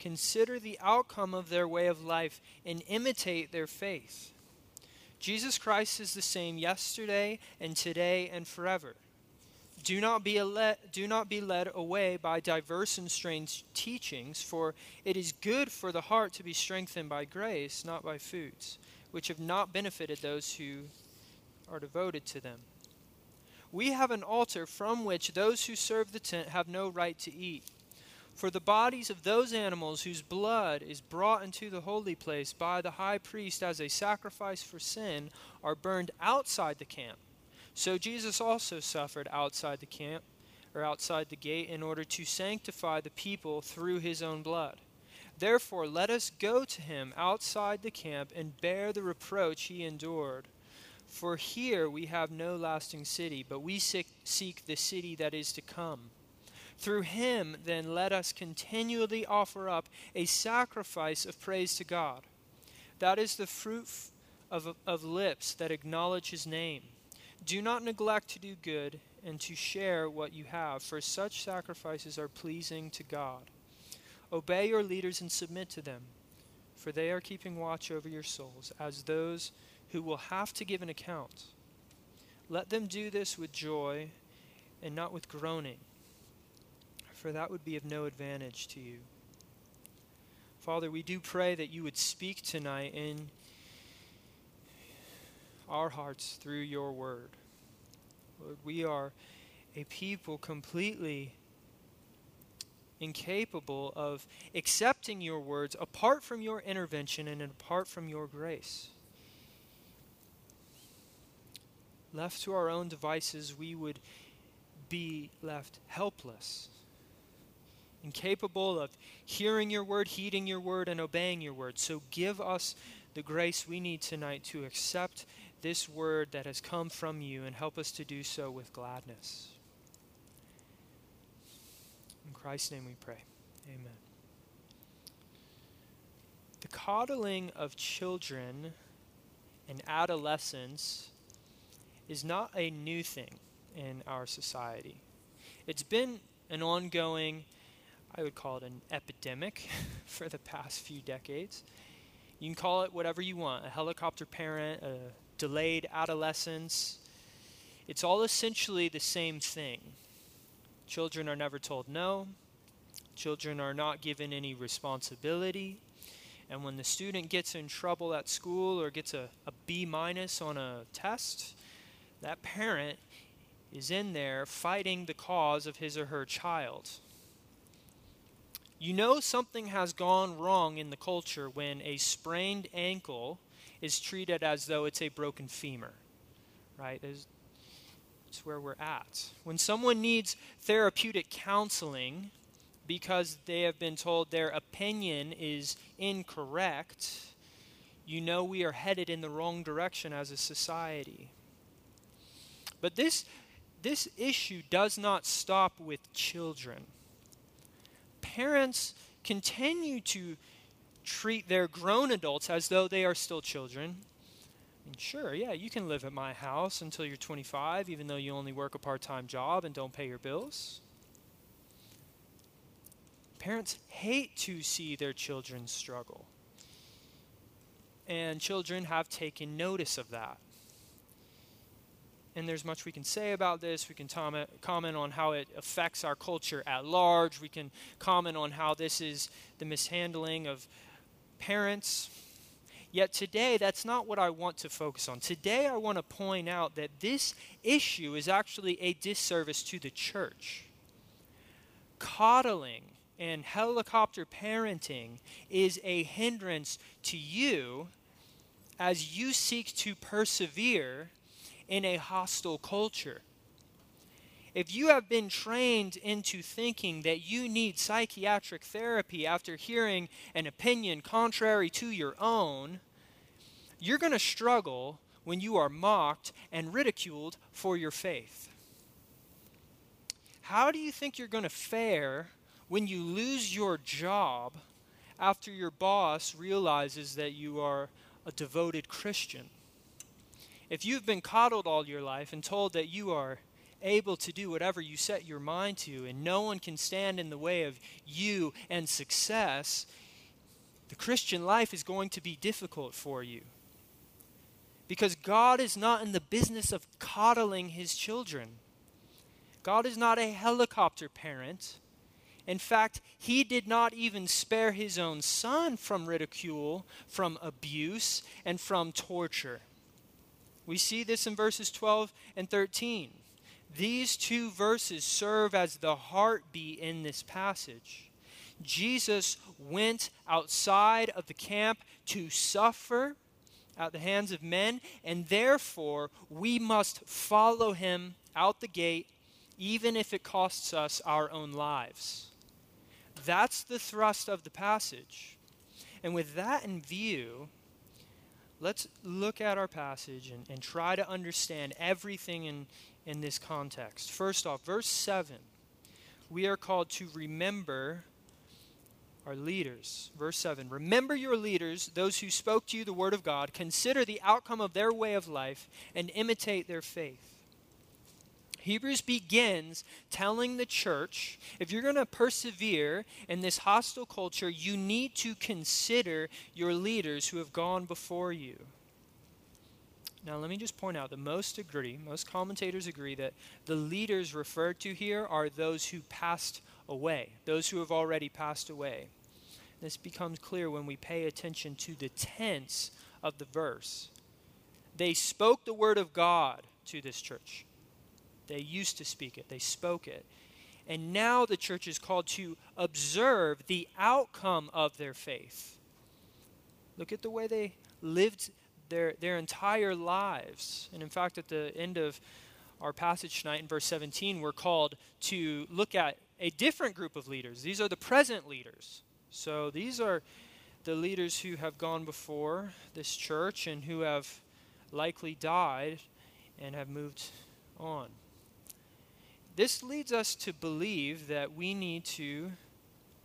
consider the outcome of their way of life, and imitate their faith. Jesus Christ is the same yesterday and today and forever. Do not be, le- do not be led away by diverse and strange teachings, for it is good for the heart to be strengthened by grace, not by foods, which have not benefited those who are devoted to them. We have an altar from which those who serve the tent have no right to eat. For the bodies of those animals whose blood is brought into the holy place by the high priest as a sacrifice for sin are burned outside the camp. So Jesus also suffered outside the camp, or outside the gate, in order to sanctify the people through his own blood. Therefore, let us go to him outside the camp and bear the reproach he endured. For here we have no lasting city, but we seek the city that is to come. Through him, then, let us continually offer up a sacrifice of praise to God. That is the fruit of, of lips that acknowledge his name. Do not neglect to do good and to share what you have, for such sacrifices are pleasing to God. Obey your leaders and submit to them, for they are keeping watch over your souls, as those who will have to give an account. Let them do this with joy and not with groaning for that would be of no advantage to you. Father, we do pray that you would speak tonight in our hearts through your word. Lord, we are a people completely incapable of accepting your words apart from your intervention and apart from your grace. Left to our own devices, we would be left helpless incapable of hearing your word, heeding your word, and obeying your word. So give us the grace we need tonight to accept this word that has come from you and help us to do so with gladness. In Christ's name we pray. Amen. The coddling of children and adolescents is not a new thing in our society. It's been an ongoing I would call it an epidemic for the past few decades. You can call it whatever you want a helicopter parent, a delayed adolescence. It's all essentially the same thing. Children are never told no, children are not given any responsibility. And when the student gets in trouble at school or gets a, a B minus on a test, that parent is in there fighting the cause of his or her child. You know something has gone wrong in the culture when a sprained ankle is treated as though it's a broken femur, right? It's where we're at. When someone needs therapeutic counseling because they have been told their opinion is incorrect, you know we are headed in the wrong direction as a society. But this, this issue does not stop with children parents continue to treat their grown adults as though they are still children. And sure, yeah, you can live at my house until you're 25, even though you only work a part time job and don't pay your bills. Parents hate to see their children struggle. And children have taken notice of that and there's much we can say about this. We can comment, comment on how it affects our culture at large. We can comment on how this is the mishandling of parents. Yet today, that's not what I want to focus on. Today, I want to point out that this issue is actually a disservice to the church. Coddling and helicopter parenting is a hindrance to you as you seek to persevere in a hostile culture. If you have been trained into thinking that you need psychiatric therapy after hearing an opinion contrary to your own, you're going to struggle when you are mocked and ridiculed for your faith. How do you think you're going to fare when you lose your job after your boss realizes that you are a devoted Christian? If you've been coddled all your life and told that you are able to do whatever you set your mind to, and no one can stand in the way of you and success, the Christian life is going to be difficult for you. Because God is not in the business of coddling his children. God is not a helicopter parent. In fact, he did not even spare his own son from ridicule, from abuse, and from torture. We see this in verses 12 and 13. These two verses serve as the heartbeat in this passage. Jesus went outside of the camp to suffer at the hands of men, and therefore we must follow him out the gate, even if it costs us our own lives. That's the thrust of the passage. And with that in view, let's look at our passage and, and try to understand everything in, in this context. First off, verse 7, we are called to remember our leaders. Verse 7 Remember your leaders, those who spoke to you the word of God, consider the outcome of their way of life, and imitate their faith. Hebrews begins telling the church if you're going to persevere in this hostile culture, you need to consider your leaders who have gone before you. Now, let me just point out that most agree, most commentators agree that the leaders referred to here are those who passed away, those who have already passed away. This becomes clear when we pay attention to the tense of the verse. They spoke the word of God to this church. They used to speak it, they spoke it. And now the church is called to observe the outcome of their faith. Look at the way they lived their, their entire lives. And in fact, at the end of our passage tonight in verse 17, we're called to look at a different group of leaders. These are the present leaders. So these are the leaders who have gone before this church and who have likely died and have moved on. This leads us to believe that we need to,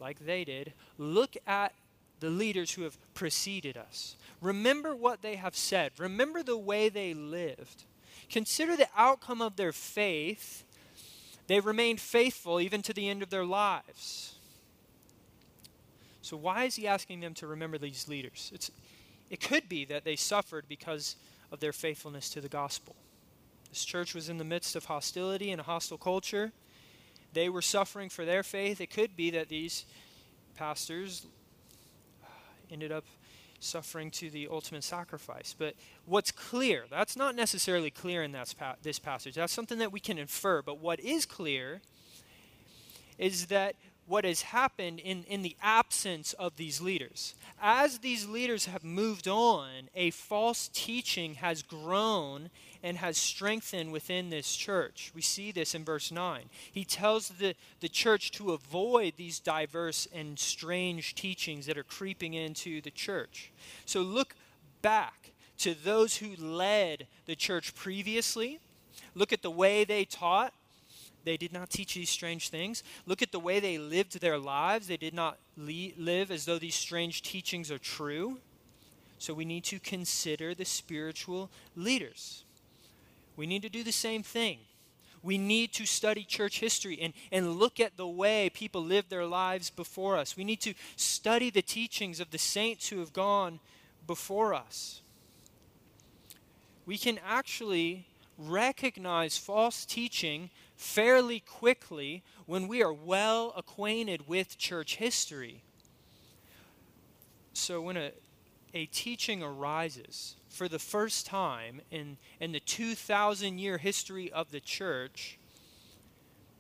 like they did, look at the leaders who have preceded us. Remember what they have said, remember the way they lived. Consider the outcome of their faith. They remained faithful even to the end of their lives. So, why is he asking them to remember these leaders? It's, it could be that they suffered because of their faithfulness to the gospel. This church was in the midst of hostility and a hostile culture. They were suffering for their faith. It could be that these pastors uh, ended up suffering to the ultimate sacrifice. But what's clear, that's not necessarily clear in that, this passage. That's something that we can infer. But what is clear is that what has happened in, in the absence of these leaders. As these leaders have moved on, a false teaching has grown and has strengthened within this church. We see this in verse 9. He tells the, the church to avoid these diverse and strange teachings that are creeping into the church. So look back to those who led the church previously. Look at the way they taught they did not teach these strange things. Look at the way they lived their lives. They did not le- live as though these strange teachings are true. So we need to consider the spiritual leaders. We need to do the same thing. We need to study church history and, and look at the way people lived their lives before us. We need to study the teachings of the saints who have gone before us. We can actually recognize false teaching fairly quickly when we are well acquainted with church history. So, when a, a teaching arises for the first time in, in the 2,000 year history of the church,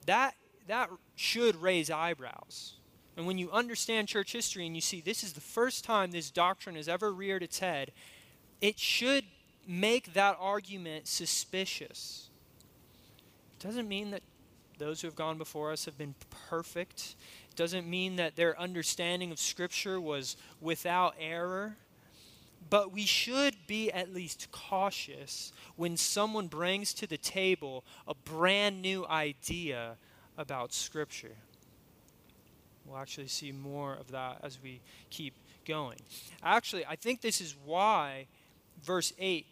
that, that should raise eyebrows. And when you understand church history and you see this is the first time this doctrine has ever reared its head, it should make that argument suspicious. Doesn't mean that those who have gone before us have been perfect. It doesn't mean that their understanding of Scripture was without error. But we should be at least cautious when someone brings to the table a brand new idea about Scripture. We'll actually see more of that as we keep going. Actually, I think this is why verse 8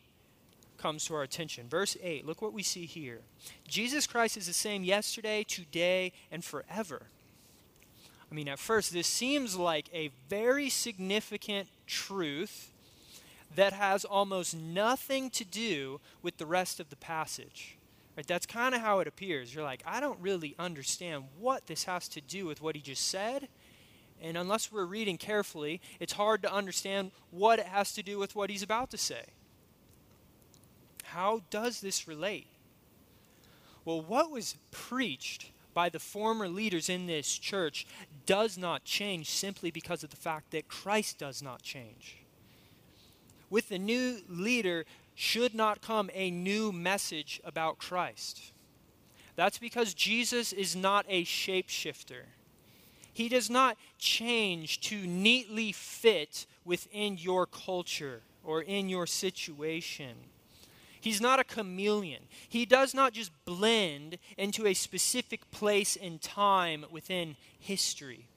comes to our attention. Verse 8, look what we see here. Jesus Christ is the same yesterday, today, and forever. I mean, at first, this seems like a very significant truth that has almost nothing to do with the rest of the passage. Right? That's kind of how it appears. You're like, I don't really understand what this has to do with what he just said. And unless we're reading carefully, it's hard to understand what it has to do with what he's about to say. How does this relate? Well, what was preached by the former leaders in this church does not change simply because of the fact that Christ does not change. With the new leader should not come a new message about Christ. That's because Jesus is not a shapeshifter. He does not change to neatly fit within your culture or in your situation. He's not a chameleon. He does not just blend into a specific place and time within history.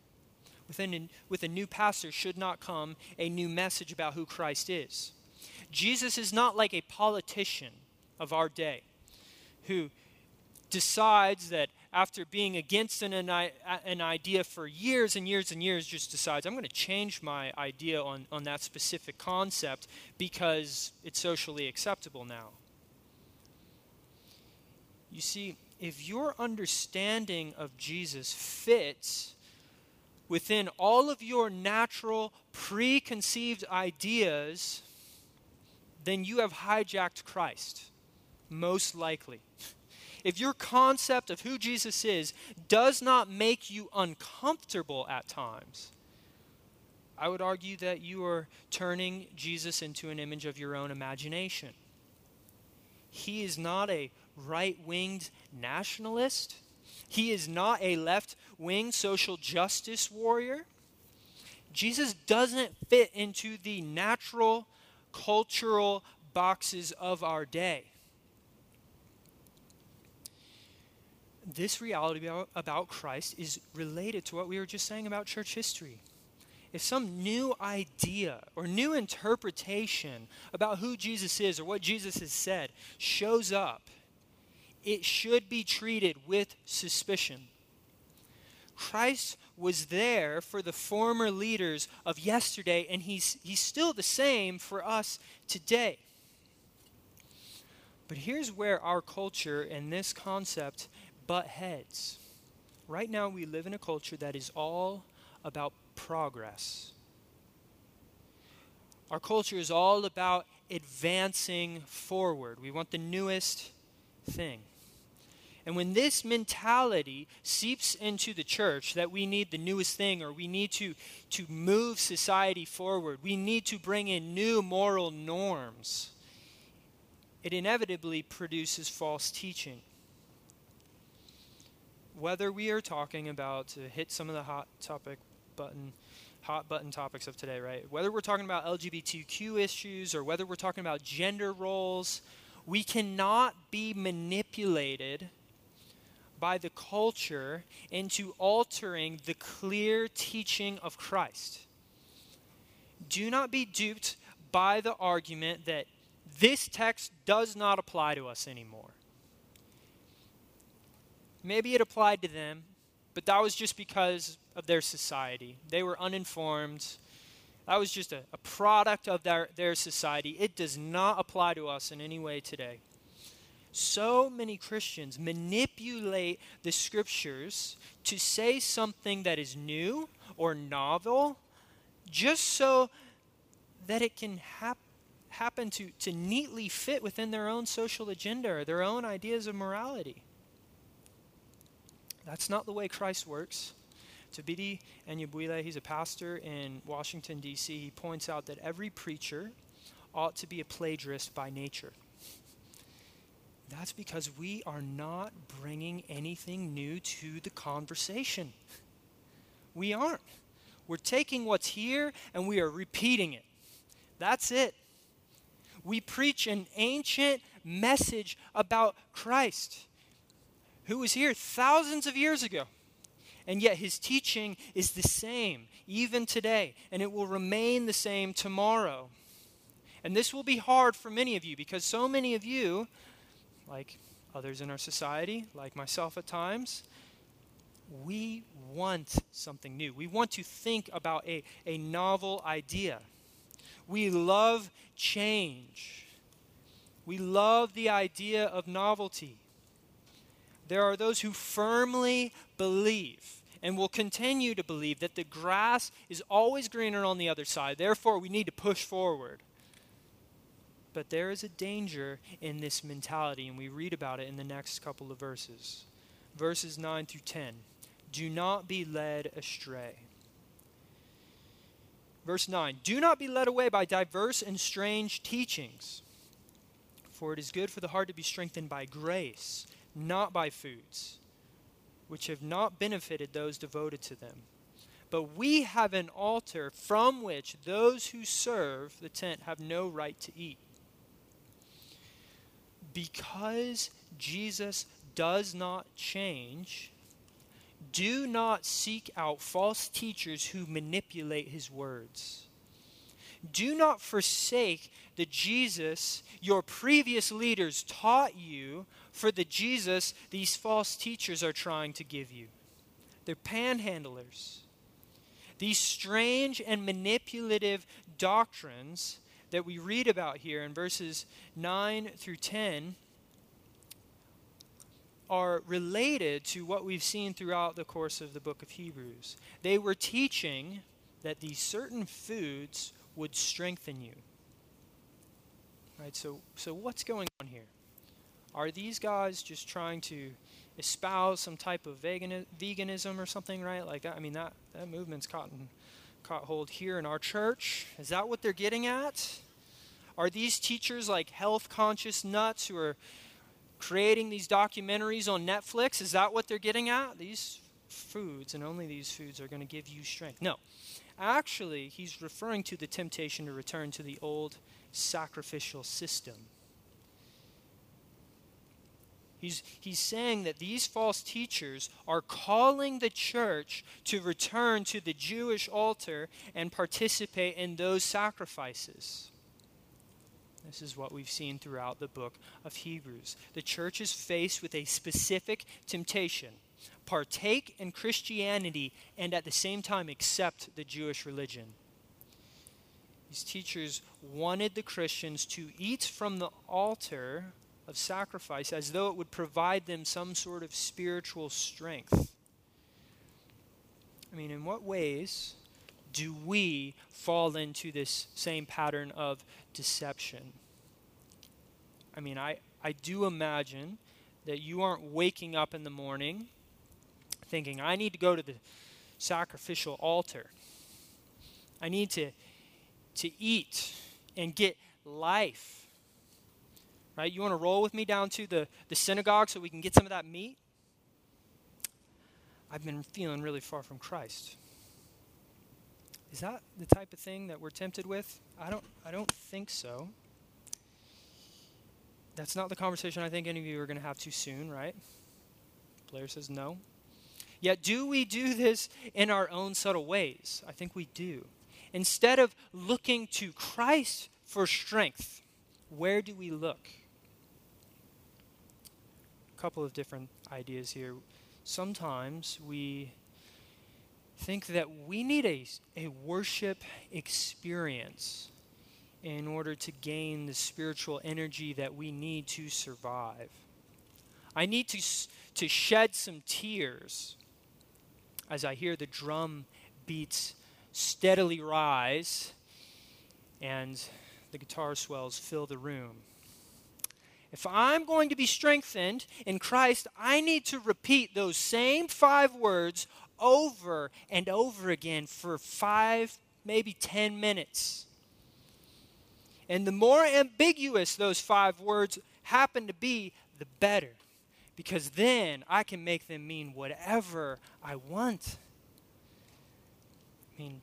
Within with a new pastor should not come a new message about who Christ is. Jesus is not like a politician of our day who decides that after being against an, an idea for years and years and years, just decides, I'm going to change my idea on, on that specific concept because it's socially acceptable now. You see, if your understanding of Jesus fits within all of your natural, preconceived ideas, then you have hijacked Christ, most likely. If your concept of who Jesus is does not make you uncomfortable at times, I would argue that you are turning Jesus into an image of your own imagination. He is not a right winged nationalist. He is not a left wing social justice warrior. Jesus doesn't fit into the natural cultural boxes of our day. This reality about Christ is related to what we were just saying about church history. If some new idea or new interpretation about who Jesus is or what Jesus has said shows up, it should be treated with suspicion. Christ was there for the former leaders of yesterday, and he's, he's still the same for us today. But here's where our culture and this concept butt heads. Right now, we live in a culture that is all about progress. Our culture is all about advancing forward. We want the newest thing. And when this mentality seeps into the church that we need the newest thing or we need to, to move society forward, we need to bring in new moral norms, it inevitably produces false teaching. Whether we are talking about, to hit some of the hot topic button, hot button topics of today, right? Whether we're talking about LGBTQ issues or whether we're talking about gender roles, we cannot be manipulated by the culture into altering the clear teaching of Christ. Do not be duped by the argument that this text does not apply to us anymore. Maybe it applied to them, but that was just because of their society. They were uninformed. That was just a, a product of their, their society. It does not apply to us in any way today so many Christians manipulate the scriptures to say something that is new or novel just so that it can hap- happen to, to neatly fit within their own social agenda or their own ideas of morality. That's not the way Christ works. Thabiti Anyabwile, he's a pastor in Washington, D.C., he points out that every preacher ought to be a plagiarist by nature. That's because we are not bringing anything new to the conversation. We aren't. We're taking what's here and we are repeating it. That's it. We preach an ancient message about Christ who was here thousands of years ago. And yet his teaching is the same even today, and it will remain the same tomorrow. And this will be hard for many of you because so many of you, like others in our society, like myself at times, we want something new. We want to think about a, a novel idea. We love change. We love the idea of novelty. There are those who firmly believe and will continue to believe that the grass is always greener on the other side. Therefore, we need to push forward. But there is a danger in this mentality, and we read about it in the next couple of verses. Verses 9 through 10. Do not be led astray. Verse 9 Do not be led away by diverse and strange teachings, for it is good for the heart to be strengthened by grace, not by foods, which have not benefited those devoted to them. But we have an altar from which those who serve the tent have no right to eat. Because Jesus does not change, do not seek out false teachers who manipulate his words. Do not forsake the Jesus your previous leaders taught you for the Jesus these false teachers are trying to give you. They're panhandlers. These strange and manipulative doctrines that we read about here in verses 9 through 10 are related to what we've seen throughout the course of the book of Hebrews. They were teaching that these certain foods would strengthen you. Right? So so what's going on here? Are these guys just trying to espouse some type of vegan, veganism or something, right? Like I mean that that movement's caught in, caught hold here in our church. Is that what they're getting at? Are these teachers like health conscious nuts who are creating these documentaries on Netflix. Is that what they're getting at? These foods, and only these foods, are going to give you strength. No. Actually, he's referring to the temptation to return to the old sacrificial system. He's, he's saying that these false teachers are calling the church to return to the Jewish altar and participate in those sacrifices. This is what we've seen throughout the book of Hebrews. The church is faced with a specific temptation partake in Christianity and at the same time accept the Jewish religion. These teachers wanted the Christians to eat from the altar of sacrifice as though it would provide them some sort of spiritual strength. I mean, in what ways do we fall into this same pattern of deception? I mean, I, I do imagine that you aren't waking up in the morning thinking, I need to go to the sacrificial altar. I need to, to eat and get life. Right? You want to roll with me down to the, the synagogue so we can get some of that meat? I've been feeling really far from Christ. Is that the type of thing that we're tempted with? I don't, I don't think so. That's not the conversation I think any of you are going to have too soon, right? Blair says no. Yet, do we do this in our own subtle ways? I think we do. Instead of looking to Christ for strength, where do we look? Couple of different ideas here. Sometimes we think that we need a, a worship experience in order to gain the spiritual energy that we need to survive. I need to, to shed some tears as I hear the drum beats steadily rise and the guitar swells fill the room. If I'm going to be strengthened in Christ, I need to repeat those same five words over and over again for five, maybe ten minutes. And the more ambiguous those five words happen to be, the better. Because then I can make them mean whatever I want. I mean,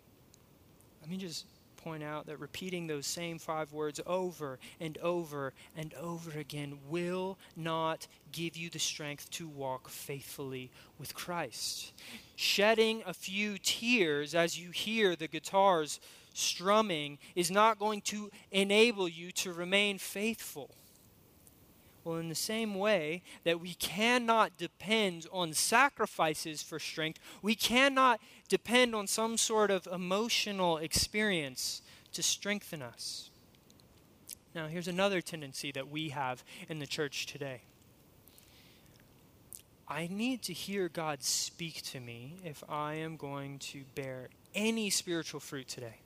let me just point out that repeating those same five words over and over and over again will not give you the strength to walk faithfully with Christ. Shedding a few tears as you hear the guitars strumming is not going to enable you to remain faithful. Well, in the same way that we cannot depend on sacrifices for strength, we cannot depend on some sort of emotional experience to strengthen us. Now, here's another tendency that we have in the church today. I need to hear God speak to me if I am going to bear any spiritual fruit today.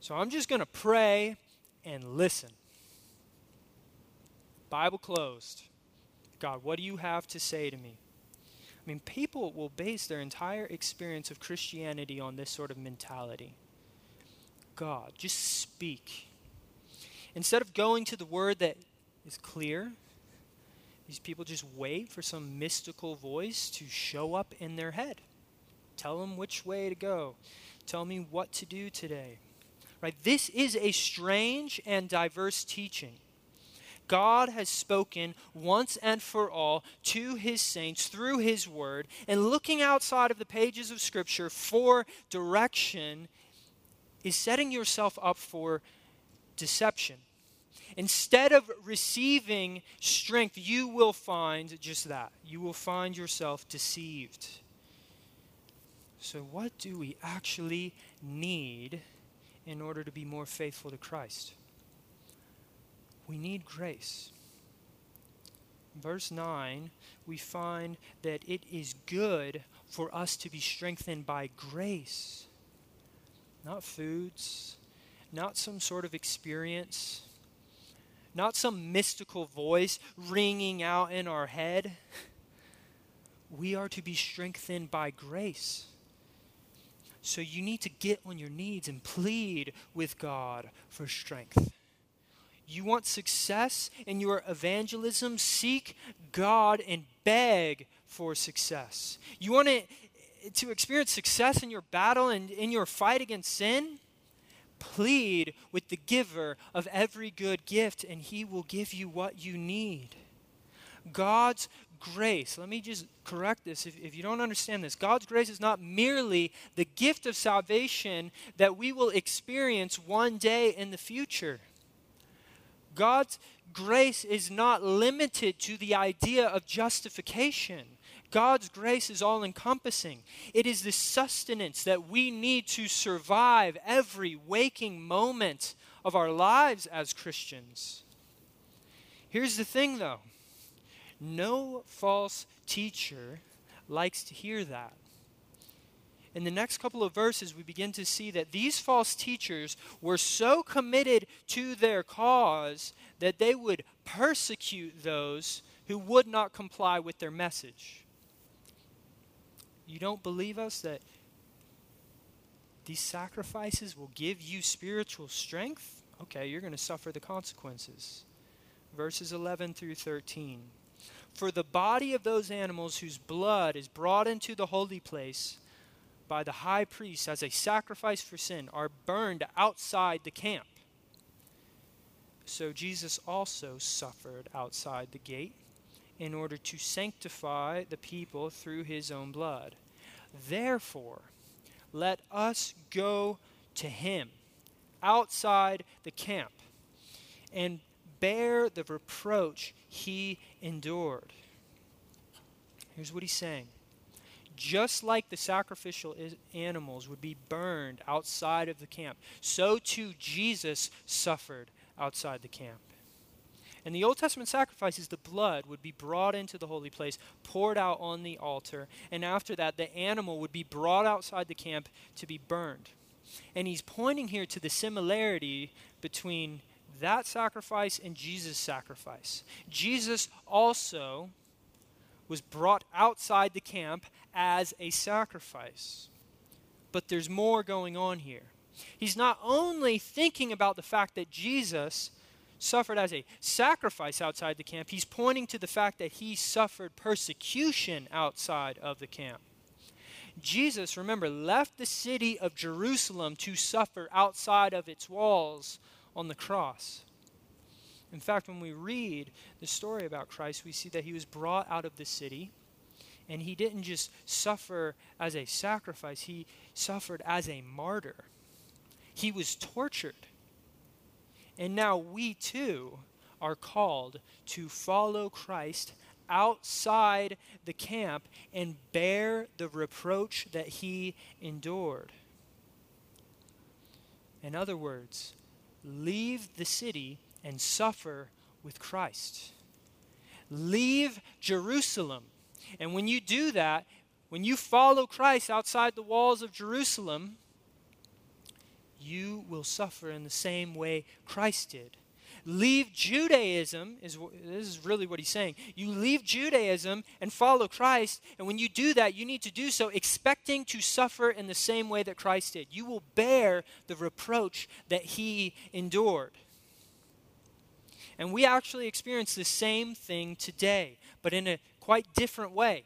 So I'm just going to pray and listen. Bible closed. God, what do you have to say to me? I mean, people will base their entire experience of Christianity on this sort of mentality. God, just speak. Instead of going to the word that is clear, these people just wait for some mystical voice to show up in their head. Tell them which way to go. Tell me what to do today. Right? This is a strange and diverse teaching. God has spoken once and for all to his saints through his word, and looking outside of the pages of Scripture for direction is setting yourself up for deception. Instead of receiving strength, you will find just that. You will find yourself deceived. So, what do we actually need in order to be more faithful to Christ? We need grace. Verse 9, we find that it is good for us to be strengthened by grace, not foods, not some sort of experience not some mystical voice ringing out in our head. We are to be strengthened by grace. So you need to get on your knees and plead with God for strength. You want success in your evangelism? Seek God and beg for success. You want to, to experience success in your battle and in your fight against sin? Plead with the giver of every good gift, and he will give you what you need. God's grace, let me just correct this if, if you don't understand this. God's grace is not merely the gift of salvation that we will experience one day in the future. God's grace is not limited to the idea of justification. God's grace is all encompassing. It is the sustenance that we need to survive every waking moment of our lives as Christians. Here's the thing, though no false teacher likes to hear that. In the next couple of verses, we begin to see that these false teachers were so committed to their cause that they would persecute those who would not comply with their message. You don't believe us that these sacrifices will give you spiritual strength? Okay, you're going to suffer the consequences. Verses 11 through 13. For the body of those animals whose blood is brought into the holy place by the high priest as a sacrifice for sin are burned outside the camp. So Jesus also suffered outside the gate in order to sanctify the people through his own blood. Therefore, let us go to him outside the camp and bear the reproach he endured. Here's what he's saying. Just like the sacrificial animals would be burned outside of the camp, so too Jesus suffered outside the camp. In the Old Testament sacrifices, the blood would be brought into the holy place, poured out on the altar, and after that, the animal would be brought outside the camp to be burned. And he's pointing here to the similarity between that sacrifice and Jesus' sacrifice. Jesus also was brought outside the camp as a sacrifice. But there's more going on here. He's not only thinking about the fact that Jesus suffered as a sacrifice outside the camp, he's pointing to the fact that he suffered persecution outside of the camp. Jesus, remember, left the city of Jerusalem to suffer outside of its walls on the cross. In fact, when we read the story about Christ, we see that he was brought out of the city and he didn't just suffer as a sacrifice, he suffered as a martyr. he was tortured. And now we too are called to follow Christ outside the camp and bear the reproach that he endured. In other words, leave the city and suffer with Christ. Leave Jerusalem. And when you do that, when you follow Christ outside the walls of Jerusalem, you will suffer in the same way Christ did. Leave Judaism, is, this is really what he's saying. You leave Judaism and follow Christ, and when you do that, you need to do so expecting to suffer in the same way that Christ did. You will bear the reproach that he endured. And we actually experience the same thing today, but in a quite different way.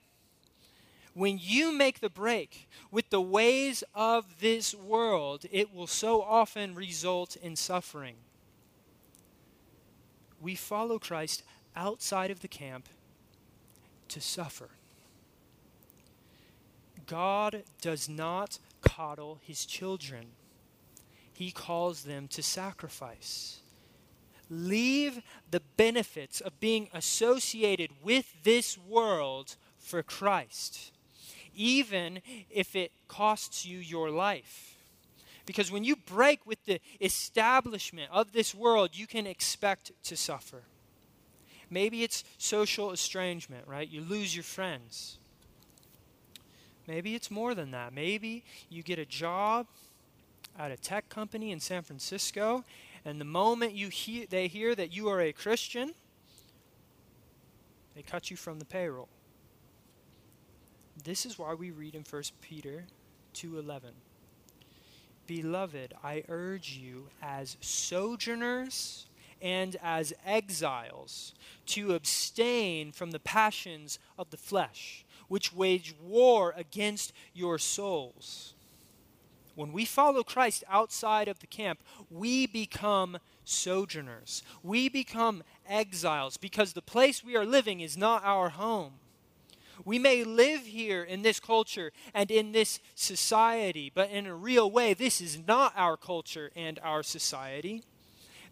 When you make the break with the ways of this world, it will so often result in suffering. We follow Christ outside of the camp to suffer. God does not coddle his children, he calls them to sacrifice leave the benefits of being associated with this world for Christ, even if it costs you your life. Because when you break with the establishment of this world, you can expect to suffer. Maybe it's social estrangement, right? You lose your friends. Maybe it's more than that. Maybe you get a job at a tech company in San Francisco and the moment you hear, they hear that you are a Christian, they cut you from the payroll. This is why we read in 1 Peter 2:11. Beloved, I urge you as sojourners and as exiles to abstain from the passions of the flesh, which wage war against your souls. When we follow Christ outside of the camp, we become sojourners. We become exiles because the place we are living is not our home. We may live here in this culture and in this society, but in a real way, this is not our culture and our society.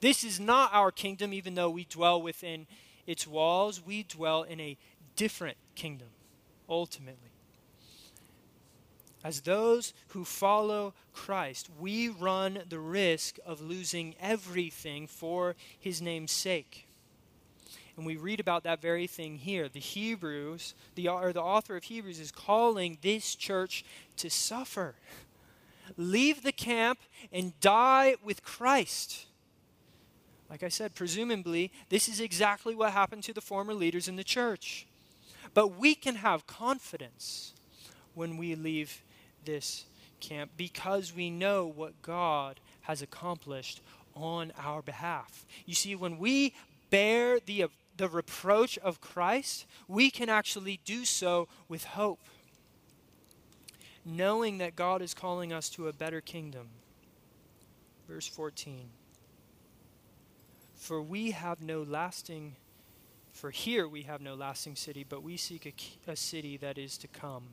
This is not our kingdom, even though we dwell within its walls. We dwell in a different kingdom, ultimately. As those who follow Christ, we run the risk of losing everything for his name's sake. And we read about that very thing here. The Hebrews, the, or the author of Hebrews, is calling this church to suffer. Leave the camp and die with Christ. Like I said, presumably, this is exactly what happened to the former leaders in the church. But we can have confidence when we leave this camp because we know what God has accomplished on our behalf. You see, when we bear the, the reproach of Christ, we can actually do so with hope, knowing that God is calling us to a better kingdom. Verse 14 For we have no lasting, for here we have no lasting city, but we seek a, a city that is to come.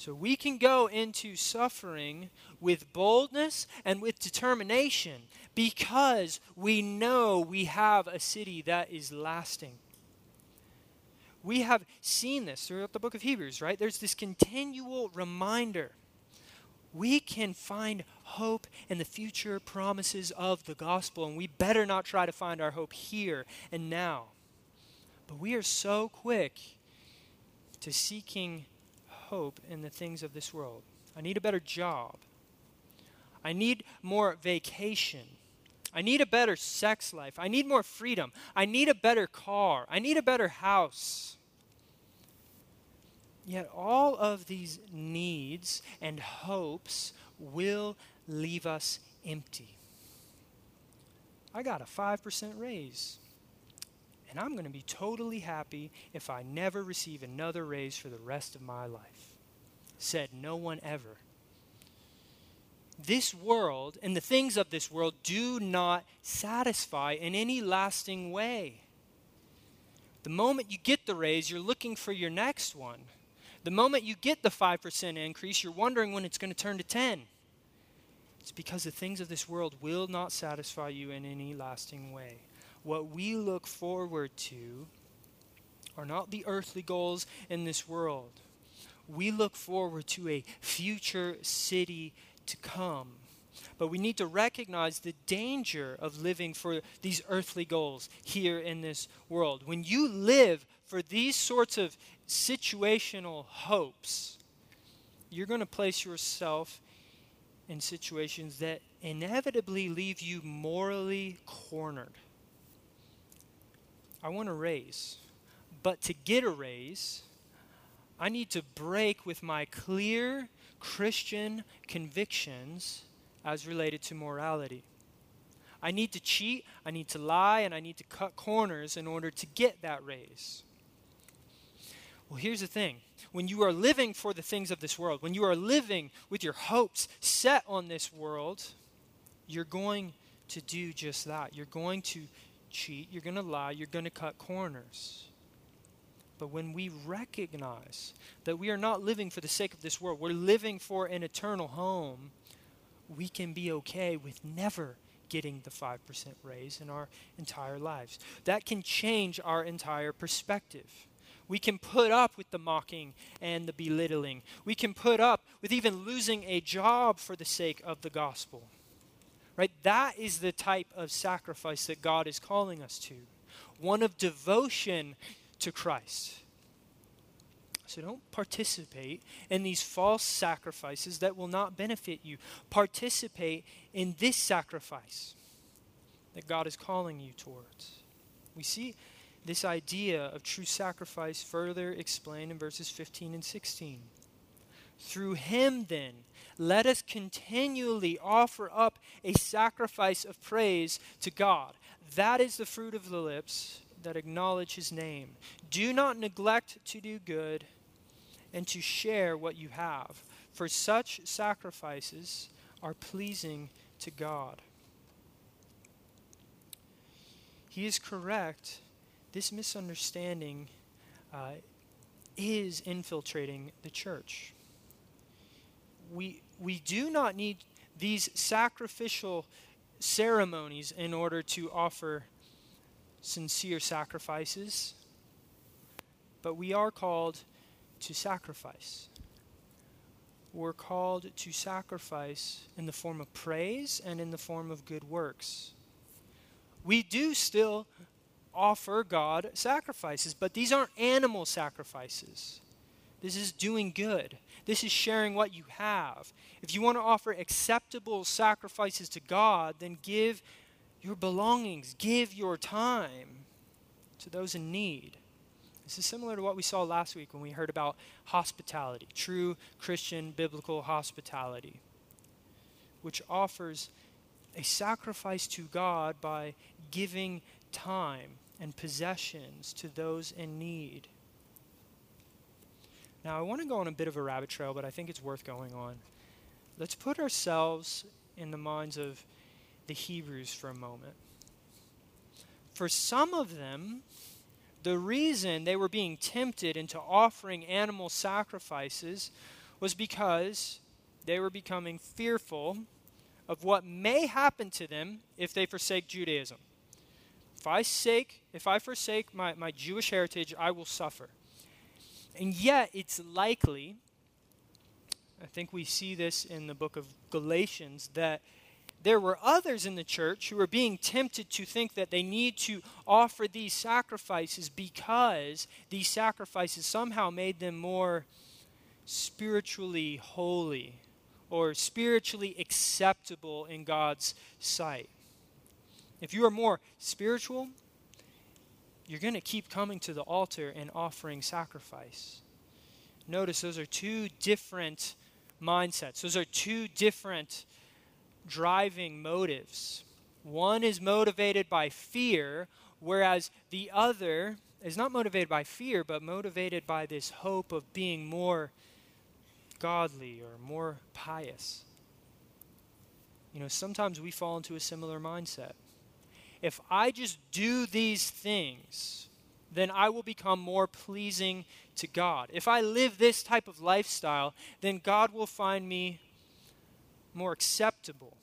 So we can go into suffering with boldness and with determination because we know we have a city that is lasting. We have seen this throughout the book of Hebrews, right? There's this continual reminder. We can find hope in the future promises of the gospel, and we better not try to find our hope here and now. But we are so quick to seeking hope in the things of this world. I need a better job. I need more vacation. I need a better sex life. I need more freedom. I need a better car. I need a better house. Yet all of these needs and hopes will leave us empty. I got a 5% raise. And I'm going to be totally happy if I never receive another raise for the rest of my life. Said no one ever. This world and the things of this world do not satisfy in any lasting way. The moment you get the raise, you're looking for your next one. The moment you get the 5% increase, you're wondering when it's going to turn to 10. It's because the things of this world will not satisfy you in any lasting way. What we look forward to are not the earthly goals in this world. We look forward to a future city to come. But we need to recognize the danger of living for these earthly goals here in this world. When you live for these sorts of situational hopes, you're going to place yourself in situations that inevitably leave you morally cornered. I want a raise, but to get a raise, I need to break with my clear Christian convictions as related to morality. I need to cheat, I need to lie, and I need to cut corners in order to get that raise. Well, here's the thing when you are living for the things of this world, when you are living with your hopes set on this world, you're going to do just that. You're going to cheat, you're going to lie, you're going to cut corners. But when we recognize that we are not living for the sake of this world, we're living for an eternal home, we can be okay with never getting the 5% raise in our entire lives. That can change our entire perspective. We can put up with the mocking and the belittling. We can put up with even losing a job for the sake of the gospel. Right? That is the type of sacrifice that God is calling us to. One of devotion to Christ. So don't participate in these false sacrifices that will not benefit you. Participate in this sacrifice that God is calling you towards. We see this idea of true sacrifice further explained in verses 15 and 16. Through him, then, let us continually offer up a sacrifice of praise to God. That is the fruit of the lips that acknowledge his name. Do not neglect to do good and to share what you have, for such sacrifices are pleasing to God. He is correct. This misunderstanding uh, is infiltrating the church. We, we do not need these sacrificial ceremonies in order to offer sincere sacrifices, but we are called to sacrifice. We're called to sacrifice in the form of praise and in the form of good works. We do still offer God sacrifices, but these aren't animal sacrifices. This is doing good. This is sharing what you have. If you want to offer acceptable sacrifices to God, then give your belongings, give your time to those in need. This is similar to what we saw last week when we heard about hospitality, true Christian biblical hospitality, which offers a sacrifice to God by giving time and possessions to those in need. Now, I want to go on a bit of a rabbit trail, but I think it's worth going on. Let's put ourselves in the minds of the Hebrews for a moment. For some of them, the reason they were being tempted into offering animal sacrifices was because they were becoming fearful of what may happen to them if they forsake Judaism. If I sake, if I forsake my, my Jewish heritage, I will suffer. And yet it's likely, I think we see this in the book of Galatians, that there were others in the church who were being tempted to think that they need to offer these sacrifices because these sacrifices somehow made them more spiritually holy or spiritually acceptable in God's sight. If you are more spiritual, you're going to keep coming to the altar and offering sacrifice. Notice those are two different mindsets, those are two different driving motives. One is motivated by fear, whereas the other is not motivated by fear, but motivated by this hope of being more godly or more pious. You know, sometimes we fall into a similar mindset. If I just do these things, then I will become more pleasing to God. If I live this type of lifestyle, then God will find me more acceptable.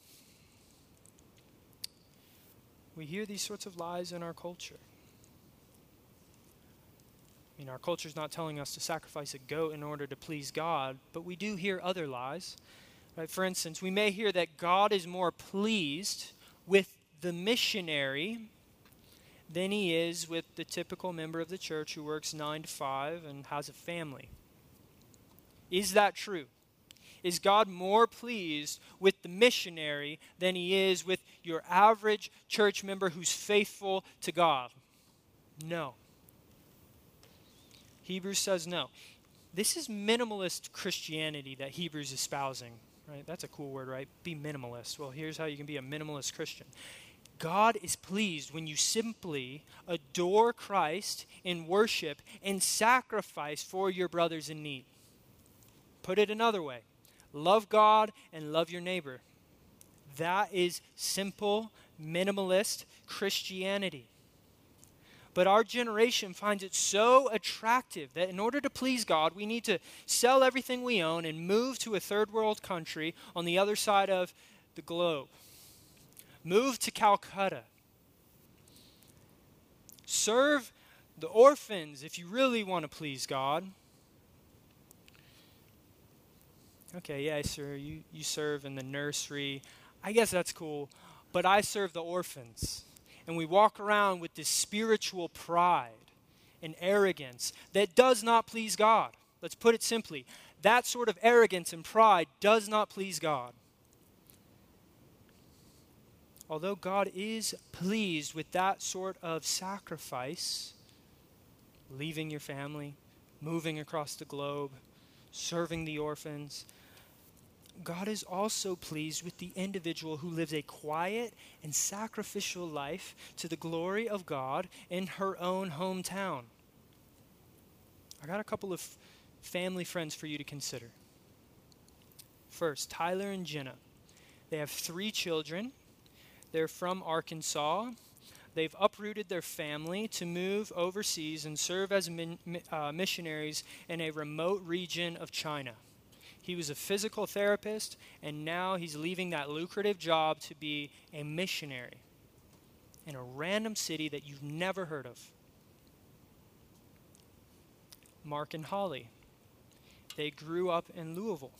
We hear these sorts of lies in our culture. I mean, our culture is not telling us to sacrifice a goat in order to please God, but we do hear other lies. Right? For instance, we may hear that God is more pleased with the missionary than he is with the typical member of the church who works 9 to 5 and has a family. Is that true? Is God more pleased with the missionary than he is with your average church member who's faithful to God? No. Hebrews says no. This is minimalist Christianity that Hebrews espousing, right? That's a cool word, right? Be minimalist. Well, here's how you can be a minimalist Christian. God is pleased when you simply adore Christ in worship and sacrifice for your brothers in need. Put it another way love God and love your neighbor. That is simple, minimalist Christianity. But our generation finds it so attractive that in order to please God, we need to sell everything we own and move to a third world country on the other side of the globe. Move to Calcutta. Serve the orphans if you really want to please God. Okay, yeah, sir, you, you serve in the nursery. I guess that's cool. But I serve the orphans and we walk around with this spiritual pride and arrogance that does not please God. Let's put it simply that sort of arrogance and pride does not please God. Although God is pleased with that sort of sacrifice, leaving your family, moving across the globe, serving the orphans, God is also pleased with the individual who lives a quiet and sacrificial life to the glory of God in her own hometown. I got a couple of family friends for you to consider. First, Tyler and Jenna. They have three children. They're from Arkansas. They've uprooted their family to move overseas and serve as min, uh, missionaries in a remote region of China. He was a physical therapist, and now he's leaving that lucrative job to be a missionary in a random city that you've never heard of. Mark and Holly. They grew up in Louisville.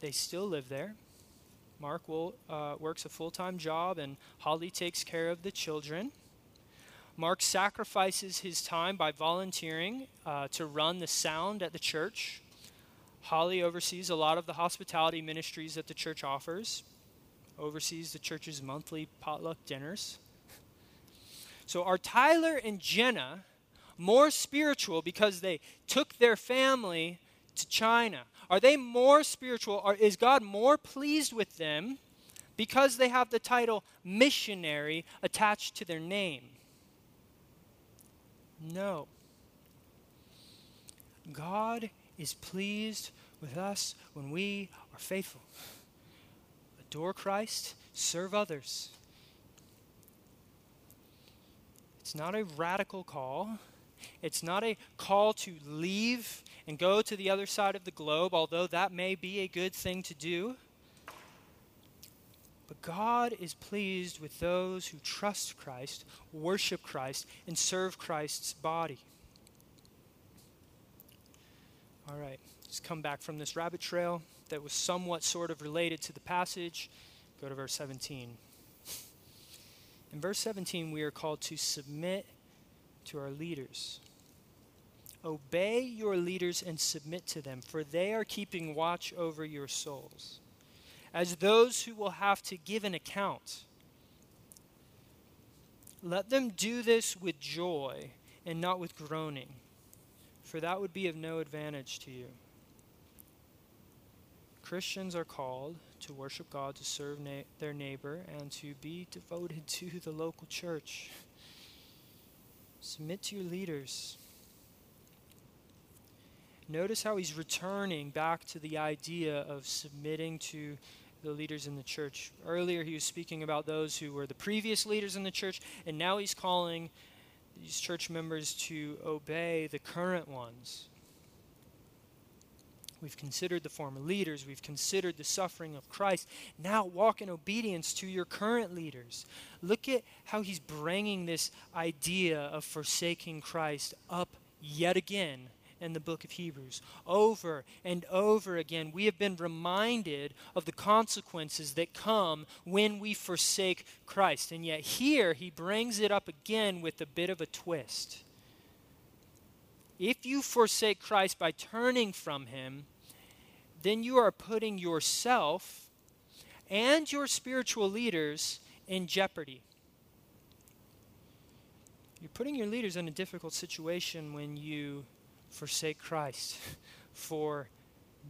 They still live there. Mark will, uh, works a full time job, and Holly takes care of the children. Mark sacrifices his time by volunteering uh, to run the sound at the church. Holly oversees a lot of the hospitality ministries that the church offers, oversees the church's monthly potluck dinners. So, are Tyler and Jenna more spiritual because they took their family to China? Are they more spiritual? Or is God more pleased with them because they have the title missionary attached to their name? No. God is pleased with us when we are faithful. Adore Christ, serve others. It's not a radical call. It's not a call to leave and go to the other side of the globe, although that may be a good thing to do. But God is pleased with those who trust Christ, worship Christ, and serve Christ's body. All right, let's come back from this rabbit trail that was somewhat sort of related to the passage. Go to verse 17. In verse 17, we are called to submit to our leaders. Obey your leaders and submit to them, for they are keeping watch over your souls, as those who will have to give an account. Let them do this with joy and not with groaning for that would be of no advantage to you. Christians are called to worship God, to serve na- their neighbor, and to be devoted to the local church. Submit to your leaders. Notice how he's returning back to the idea of submitting to the leaders in the church. Earlier, he was speaking about those who were the previous leaders in the church, and now he's calling these church members to obey the current ones. We've considered the former leaders. We've considered the suffering of Christ. Now walk in obedience to your current leaders. Look at how he's bringing this idea of forsaking Christ up yet again in the book of Hebrews. Over and over again, we have been reminded of the consequences that come when we forsake Christ. And yet, here he brings it up again with a bit of a twist. If you forsake Christ by turning from him, then you are putting yourself and your spiritual leaders in jeopardy. You're putting your leaders in a difficult situation when you forsake Christ for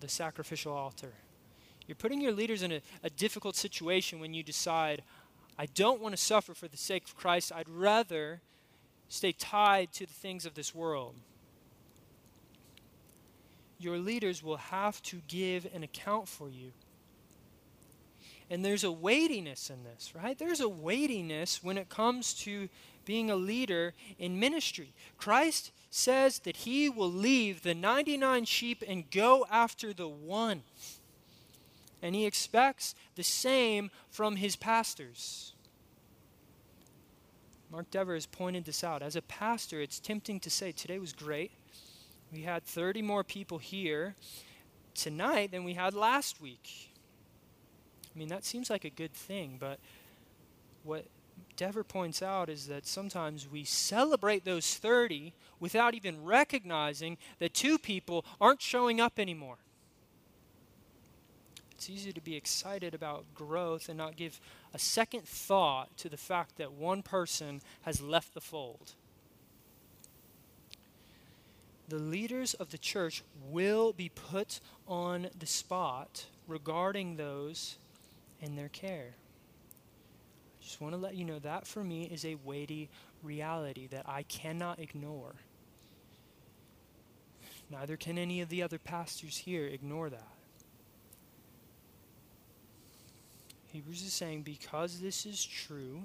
the sacrificial altar. You're putting your leaders in a, a difficult situation when you decide, I don't want to suffer for the sake of Christ. I'd rather stay tied to the things of this world your leaders will have to give an account for you. And there's a weightiness in this, right? There's a weightiness when it comes to being a leader in ministry. Christ says that he will leave the 99 sheep and go after the one. And he expects the same from his pastors. Mark Dever has pointed this out. As a pastor, it's tempting to say, Today was great. We had 30 more people here tonight than we had last week. I mean, that seems like a good thing, but what Dever points out is that sometimes we celebrate those 30 without even recognizing that two people aren't showing up anymore. It's easy to be excited about growth and not give a second thought to the fact that one person has left the fold the leaders of the church will be put on the spot regarding those in their care. I just want to let you know that for me is a weighty reality that I cannot ignore. Neither can any of the other pastors here ignore that. Hebrews is saying because this is true,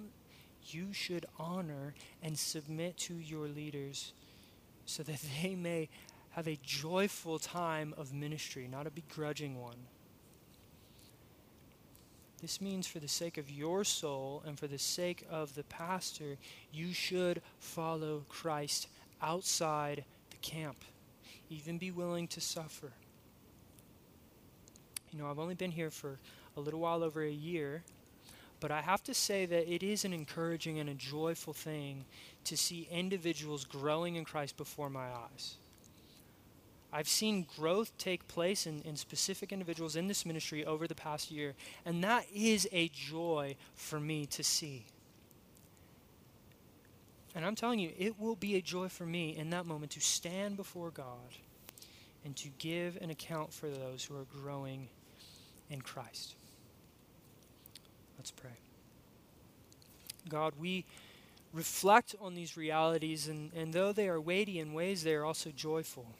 you should honor and submit to your leaders so that they may have a joyful time of ministry, not a begrudging one. This means, for the sake of your soul and for the sake of the pastor, you should follow Christ outside the camp, even be willing to suffer. You know, I've only been here for a little while over a year, but I have to say that it is an encouraging and a joyful thing to see individuals growing in Christ before my eyes. I've seen growth take place in, in specific individuals in this ministry over the past year, and that is a joy for me to see. And I'm telling you, it will be a joy for me in that moment to stand before God and to give an account for those who are growing in Christ. Let's pray. God, we reflect on these realities, and, and though they are weighty in ways, they are also joyful.